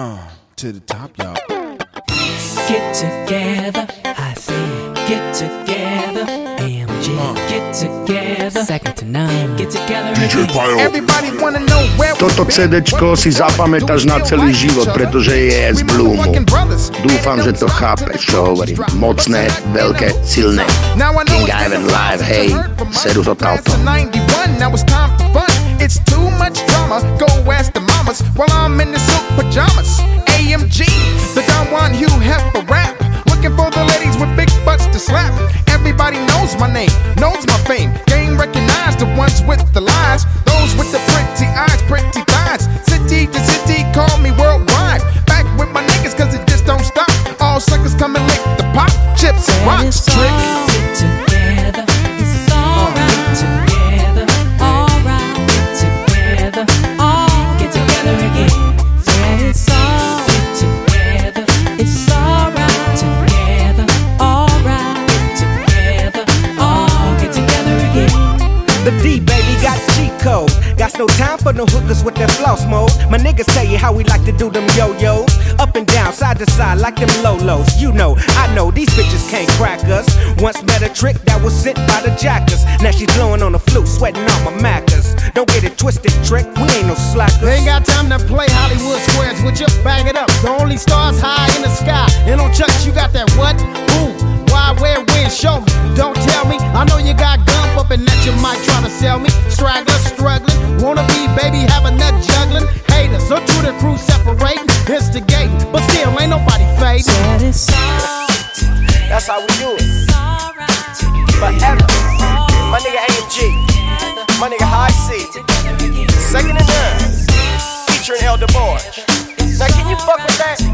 Uh, to the top, y'all. Get together, I say, get together. AMG, get together. Second to none. Get together. again. Everybody wanna know where Toto CDčko si zapamätáš na celý život, pretože je z Bloomu. Dúfam, že to chápeš, čo hovorím. Mocné, veľké, silné. King Ivan live, hej, Serus Otalto. 91, now it's time for fun. It's too much drama. Go ask the mamas while I'm in the silk pajamas. AMG, the Don Juan Hugh Hefner rap. Looking for the ladies with big butts to slap. Everybody knows my name, knows my fame. Game recognized the ones with the lies, hookers with that floss mode. My niggas tell you how we like to do them yo-yos. Up and down, side to side, like them lolos. You know, I know these bitches can't crack us. Once met a trick that was sent by the jackers. Now she's blowing on the flute, sweating on my macas. Don't get it twisted, trick. We ain't no slackers. They ain't got time to play Hollywood squares with you. Bag it up. The only stars high in the sky. And on Chuck, you got that what? Who? Why, where, when? Show me. Don't tell me. I know you got gump up and that you might try to sell me. Straggler, struggling. Wanna be, baby, have a nut juggling. Haters, so to the crew separating. Instigating. But still, ain't nobody fading. Said it's all That's how we do it. alright Forever. My nigga AMG. My nigga Hi-C. Second and none. Featuring Elder Boy. Now, can you fuck with that?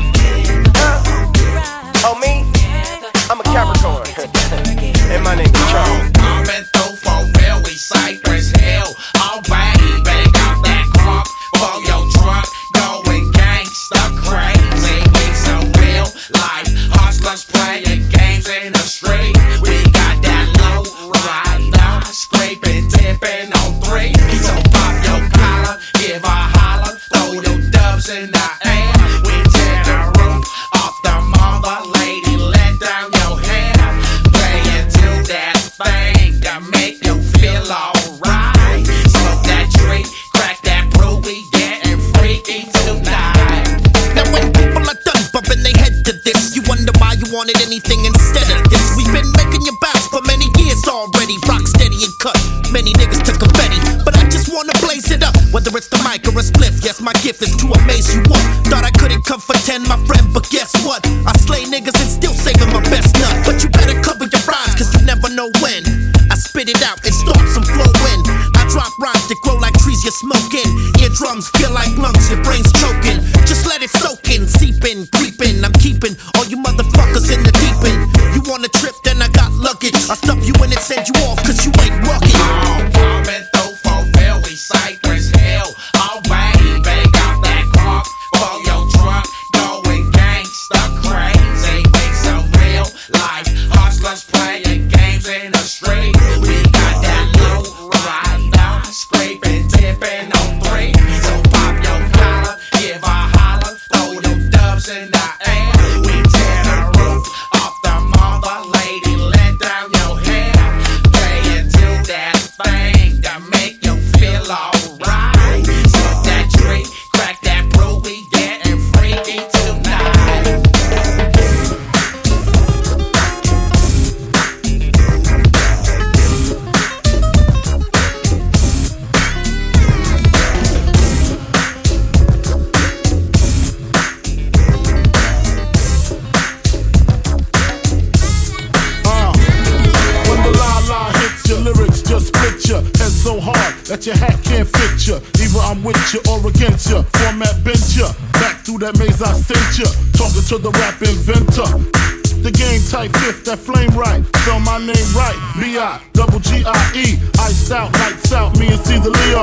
That maze I sent you. Talking to the rap inventor. The game type fifth, that flame right. Spell my name right. B-I, double G-I-E. Iced out, lights out, me and the Leo.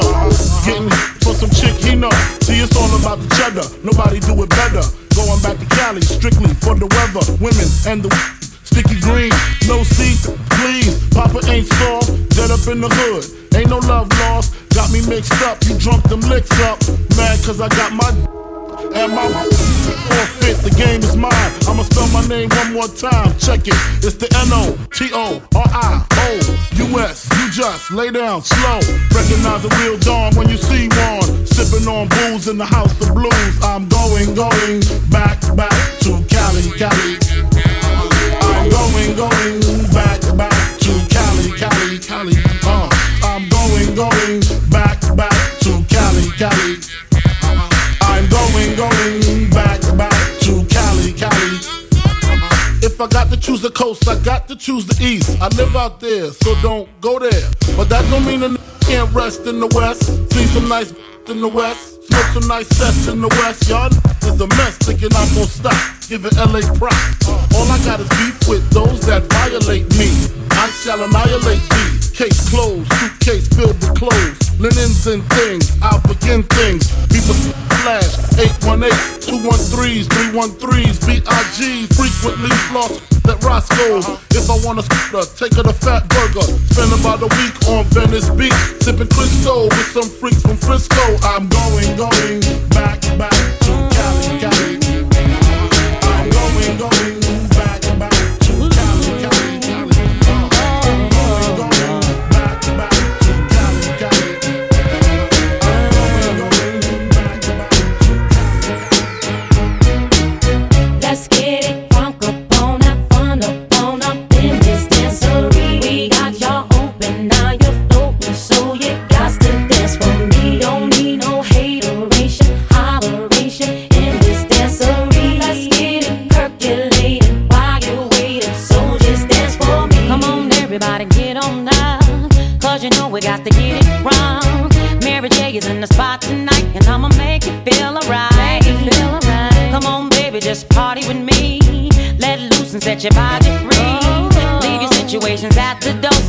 Getting for some chick he know. See, it's all about the cheddar. Nobody do it better. Going back to Cali, strictly for the weather. Women and the Sticky green, no seat, please. Papa ain't soft, dead up in the hood. Ain't no love lost. Got me mixed up, you drunk them licks up. Mad cause I got my Am I? Forfeit, the game is mine. I'ma spell my name one more time. Check it. It's the N O T O R I O U S. You just lay down slow. Recognize a real dawn when you see one. Sipping on booze in the house of blues. I'm going, going back, back to Cali, Cali. I'm going, going back, back to Cali, Cali, Cali. Uh, I'm going, going back, back to Cali, Cali going, going back, back to Cali, Cali. If I got to choose the coast, I got to choose the east. I live out there, so don't go there. But that don't mean I can't rest in the west. See some nice in the west, smoke some nice sets in the west. Y'all is a mess, thinking I'm gonna stop. Giving LA props. All I got is beef with those that violate me. I shall annihilate thee. Case closed, suitcase filled with clothes, linens and things. I'll begin things. People flash. 818-213s, 313s, B.I.G. Frequently floss that Roscoe's. Uh-huh. If I wanna scooter, take her to Fat Burger. Spend about a week on Venice Beach, sipping Crisco with some freaks from Frisco. I'm going, going back, back to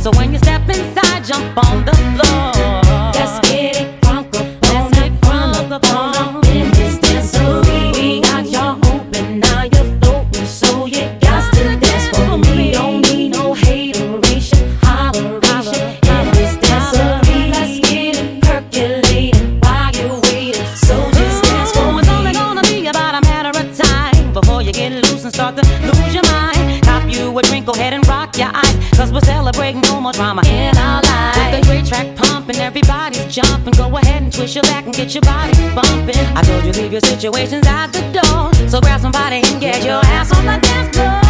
So when you step inside, jump on the leave your situations at the door. So grab somebody and get your ass on the dance floor.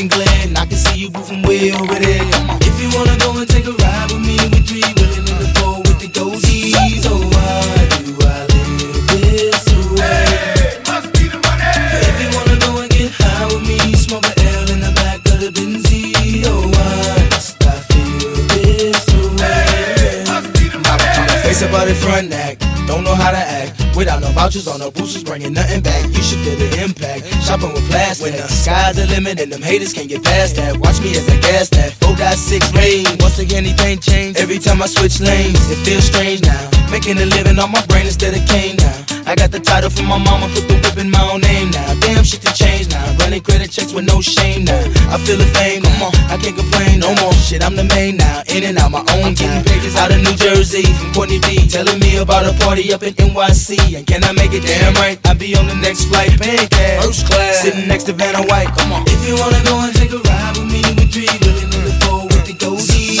tingling. I can see you moving way over there. If you wanna go and take a ride with me, we dream. Without no vouchers or no boosters, bringing nothing back. You should feel the impact. Shopping with plastic. When the sky's the limit and them haters can't get past that. Watch me as I gas that. 4.6 rain. Once again, anything change. Every time I switch lanes, it feels strange now. Making a living on my brain instead of cane now. I got the title from my mama, put the whip in my own name now. Damn shit to change now. Running credit checks with no shame now. I feel the fame, come on, I can't complain no more. Shit, I'm the main now. In and out my own game. Pages out of New Jersey from Courtney B. Telling me about a party up in NYC. And can I make it damn right? I'll be on the next flight, paying cash. First class. Sitting next to Vanna White, come on. If you wanna go and take a ride with me, we three in the four with the goldies.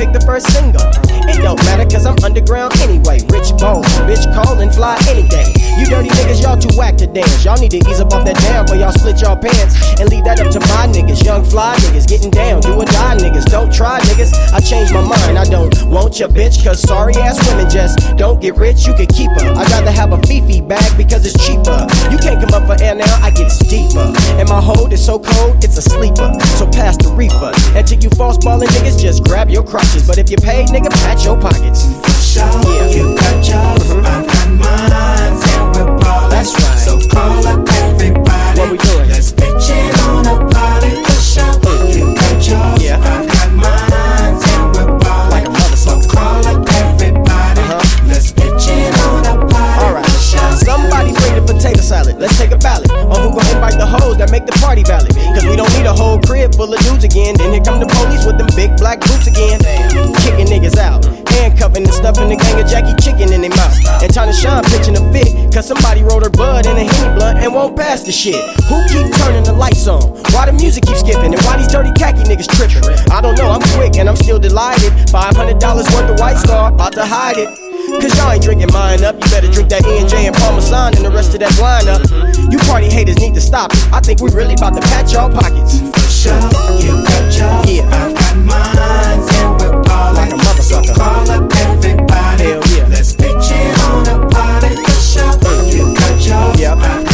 Pick the first single. It don't matter, cause I'm underground anyway. Rich bone, bitch call and fly any day. You dirty niggas, y'all too whack to dance. Y'all need to ease up off that damn before y'all split y'all pants. And leave that up to my niggas, young fly niggas, getting down, do or die niggas. Don't try niggas, I changed my mind. I don't want your bitch, cause sorry ass women just don't get rich, you can keep her. I'd rather have a Fifi bag because it's cheaper. You can't come up for air now, I get deeper. And my hold is so cold, it's a sleeper. So pass the reefer. And to you false ballin' niggas, just grab your crotches. But if you paid, nigga, pat your pockets. Yeah. You got yours, I've got mine, and we're ballin'. That's right. So call up everybody. What we doing? Let's pitch it on a party for sure. You got yours, Yeah. I've got mine, and we're ballin'. Like a mother so call up everybody. Uh-huh. Let's pitch it on a party Alright. for sure. Somebody bring the potato salad. Let's take a ballot on who gon' invite the hoes that make the party valid. Cause we don't need a whole crib full of dudes again. Then here come the police with them big black boots again. Kicking niggas out. Handcuffing and stuffing the gang of Jackie chicken in their mouth. And China Shine pitching a fit. Cause somebody rolled her bud in a henny blunt and won't pass the shit. Who keep turning the lights on? Why the music keep skipping? And why these dirty khaki niggas tripping? I don't know, I'm quick and I'm still delighted. $500 worth of White Star, about to hide it. Cause y'all ain't drinking mine up. You better drink that E&J and Parmesan and the rest of that lineup. You party haters need to stop it. I think we really about to patch y'all pockets. For sure, you got yours, Yeah. I've got mine, and we're ballin'. Like a mother so sucker. call up everybody. Hell yeah. Let's pitch it on a party for sure. You got yours, Yep. I've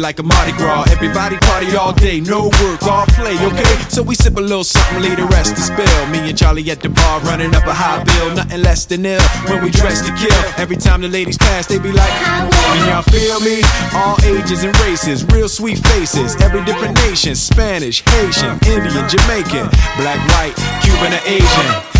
like a Mardi Gras. Everybody party all day, no work, all play, okay? So we sip a little something, leave the rest to spill. Me and Charlie at the bar running up a high bill. Nothing less than ill when we dress to kill. Every time the ladies pass, they be like, Can y'all feel me? All ages and races, real sweet faces. Every different nation Spanish, Haitian, Indian, Jamaican, black, white, Cuban, or Asian.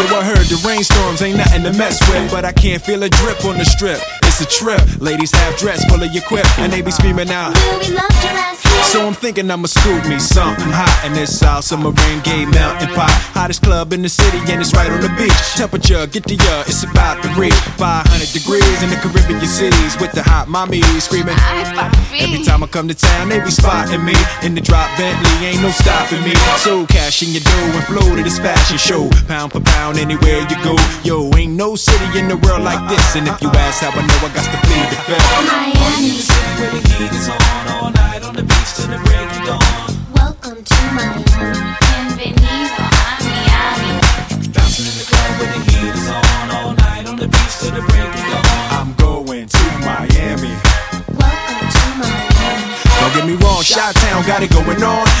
Yo, I heard the rainstorms ain't nothing to mess with, but I can't feel a drip on the strip. It's a trip. Ladies half dressed, full of your quip, and they be screaming out. So I'm thinking I'ma scoop me something hot in this South Submarine Gay Mountain Pot. Hottest club in the city, and it's right on the beach. Temperature, get the uh, it's about to reach 500 degrees in the Caribbean cities with the hot mommy screaming. Every time I come to town, they be spotting me in the drop Bentley, ain't no stopping me. So cash in your dough and flow to this fashion show, pound for pound anywhere you go. Yo, ain't no city in the world like this, and if you ask how I know, I got to plead the fifth. Miami.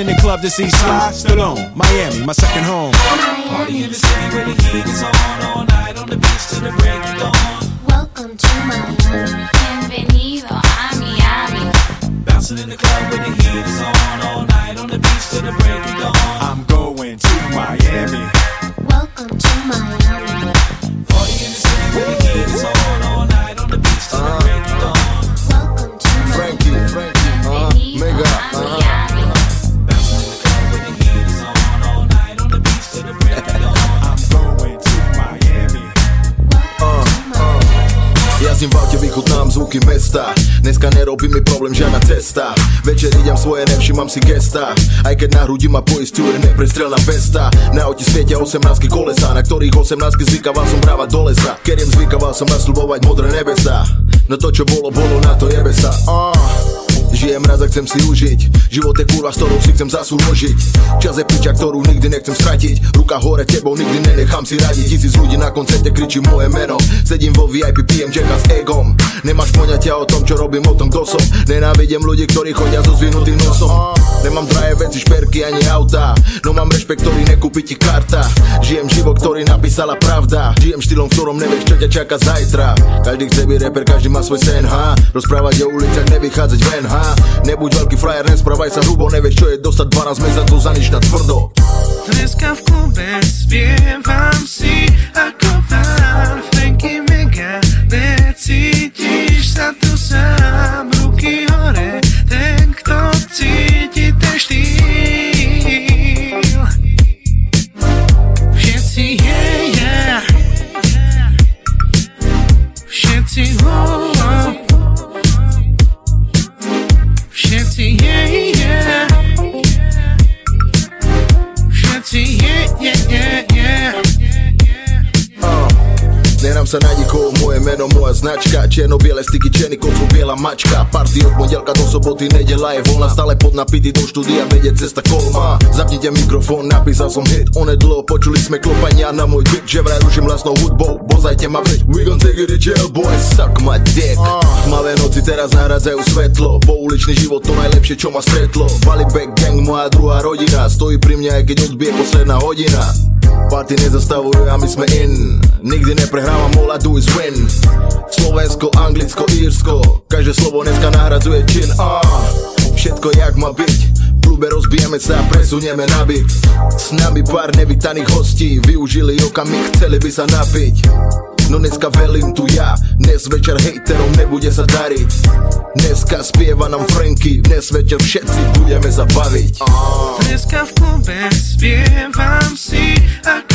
in the club to see Sly Stallone. Miami, my second home. Party in the city where the heat is on all night on the beach till the break of dawn. Welcome to Miami. Bienvenido a Miami. Bouncing in the club where the heat is on all night on the beach till the break of dawn. I'm going to Miami. Welcome to Miami. Party in the city where the heat is on all night on the beach till the break of dawn. Jazdím v aute, vychutnám zvuky mesta. Dneska nerobí mi problém žiadna cesta. Večer idem svoje, nevšimám si gesta. Aj keď na hrudi ma poistuje neprestrelná vesta Na aute svietia 18 kolesa Na ktorých 18 zvykával som brávať do lesa. Keriem zvykával som nasľubovať modré nebesa. No to čo bolo, bolo na to jebe sa uh. Žijem raz a chcem si užiť. Život je kurva, s ktorou si chcem zasúložiť Čas je piča, ktorú nikdy nechcem stratiť. Ruka hore, tebou nikdy nenechám si radiť. Tisíc ľudí na koncerte kričí moje meno. Sedím vo VIP, pijem Jacka s egom. Nemáš poňatia o tom, čo robím, o tom, kto som. Nenávidím ľudí, ktorí chodia so zvinutým nosom. Nemám drahé veci, šperky ani auta. No mám rešpekt, ktorý nekúpi ti karta. Žijem život, ktorý napísala pravda. Žijem štýlom, v ktorom nevieš, čo ťa čaká zajtra. Každý chce byť rapper, každý má svoj sen, ha? Rozprávať o ulicach, nevychádzať ven, ha Nebuď veľký frajer, nesprávaj sa hrubo Nevieš, čo je dostať 12 mesiacov za nič na tvrdo. Dneska v klube spievam si ako pán Franky Mega Necítiš sa tu sám Ruky hore Javljam se na njihovo moje meno, moja značka. Čeno bijele stiki čeni ko biela mačka. Parti od modjelka do soboty nedjela je volna Stale pod napiti do študija vedje cesta kolma. Zapnite mikrofon, napísal som hit One je dlo, počuli sme klopania na môj moj že vraj ruším vlastnou hudbou, Pozajte ma već We gon' take it jail boy, suck my dick. Malé noci teraz nahradzaju svetlo. Poulični život to najlepšie čo ma stretlo. Vali back gang, moja druhá rodina. Stojí pri mňa aj keď odbije posledná hodina. Party nezastavuju a my sme in. Nikdy neprehrávam all I do is win. Slovensko, Anglicko, Írsko Každé slovo dneska nahradzuje čin. Ah, Všetko jak má byť. Klube rozbijeme sa a presunieme na byt. S nami pár nevítaných hostí. Využili okamih, chceli by sa napiť. No dneska velím tu ja. Dnes večer hejterom nebude sa dariť. Dneska spieva nám Franky. Dnes večer všetci budeme sa baviť. Dneska v klube spievam si ako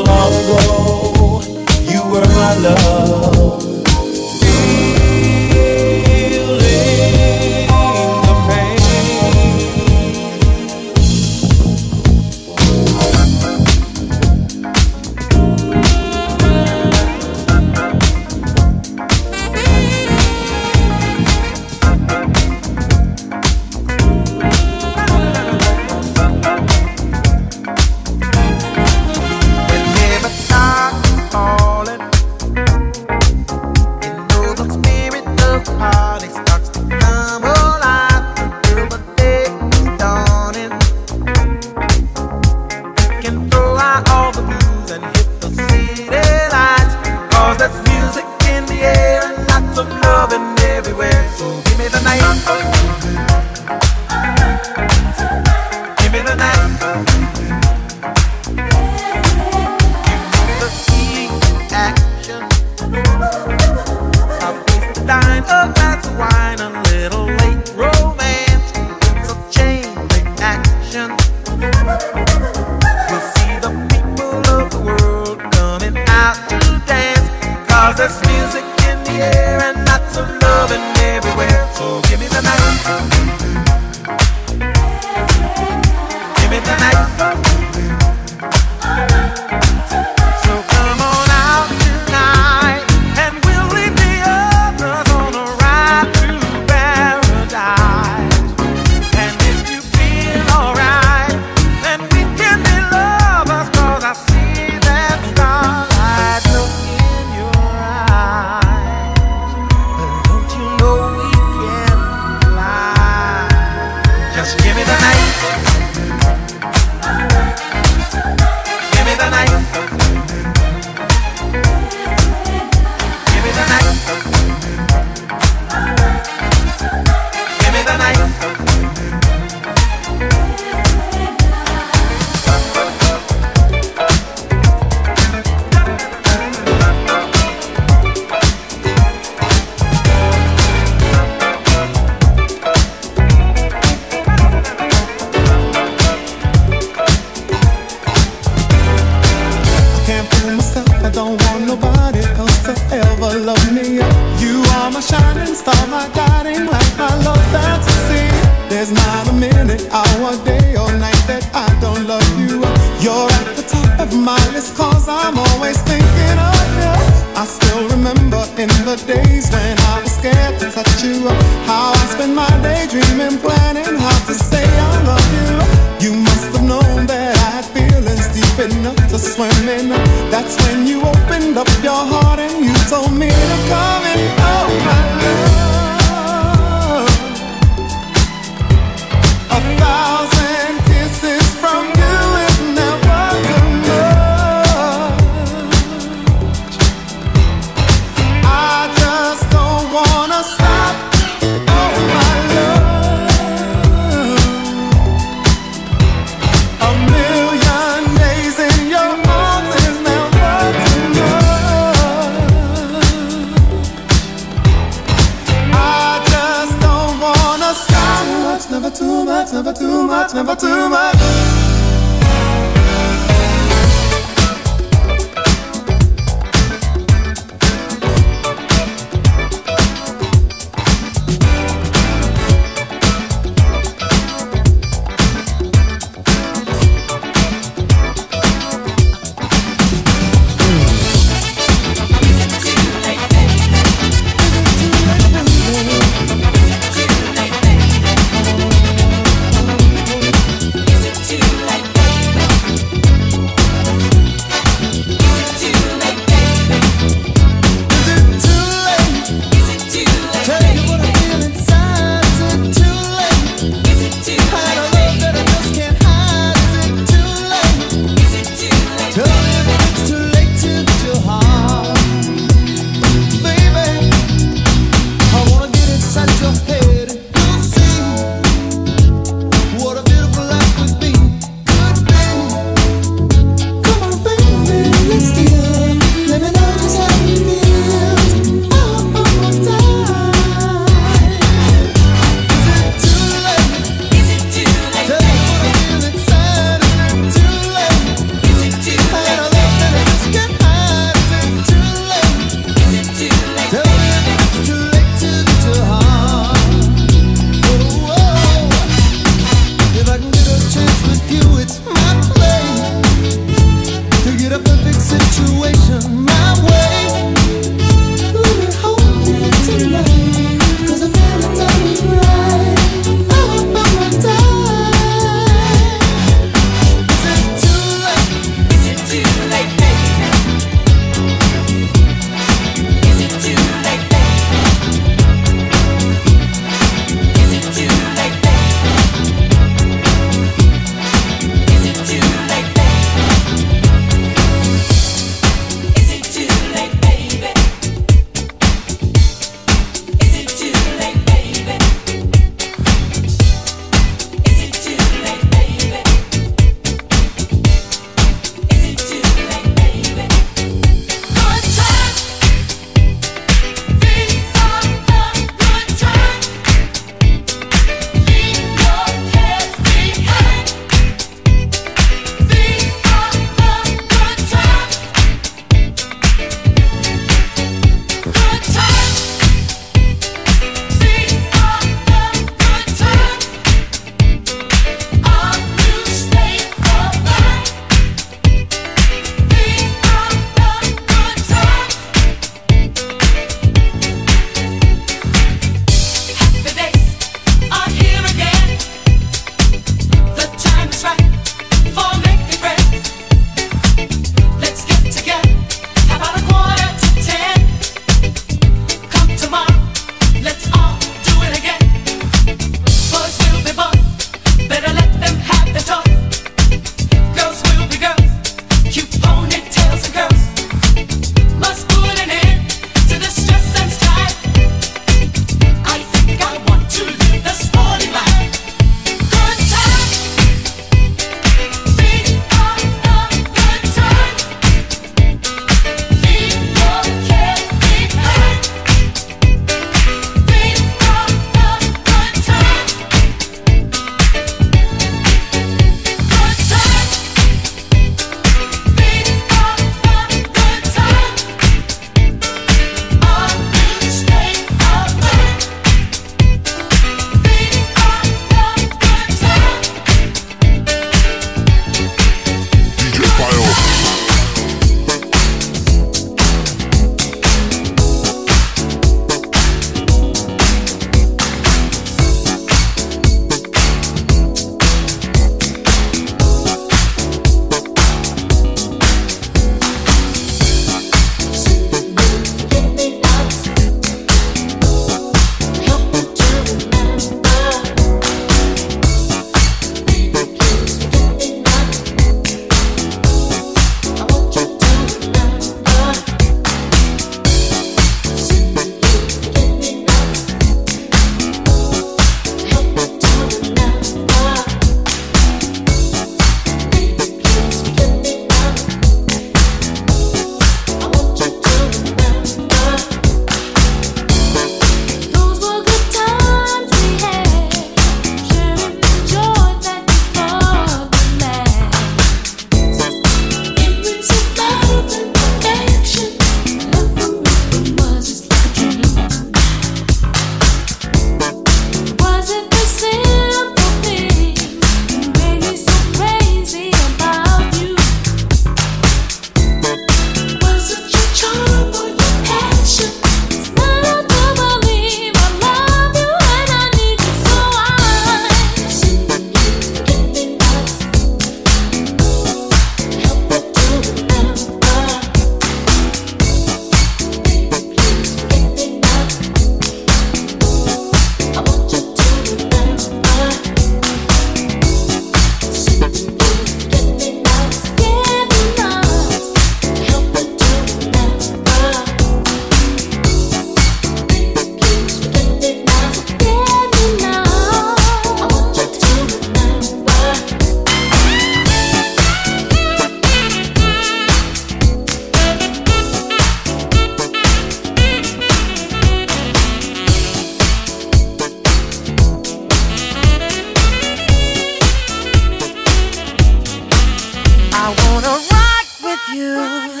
you.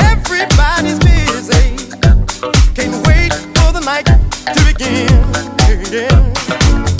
Everybody's busy. Can't wait for the night to begin. begin.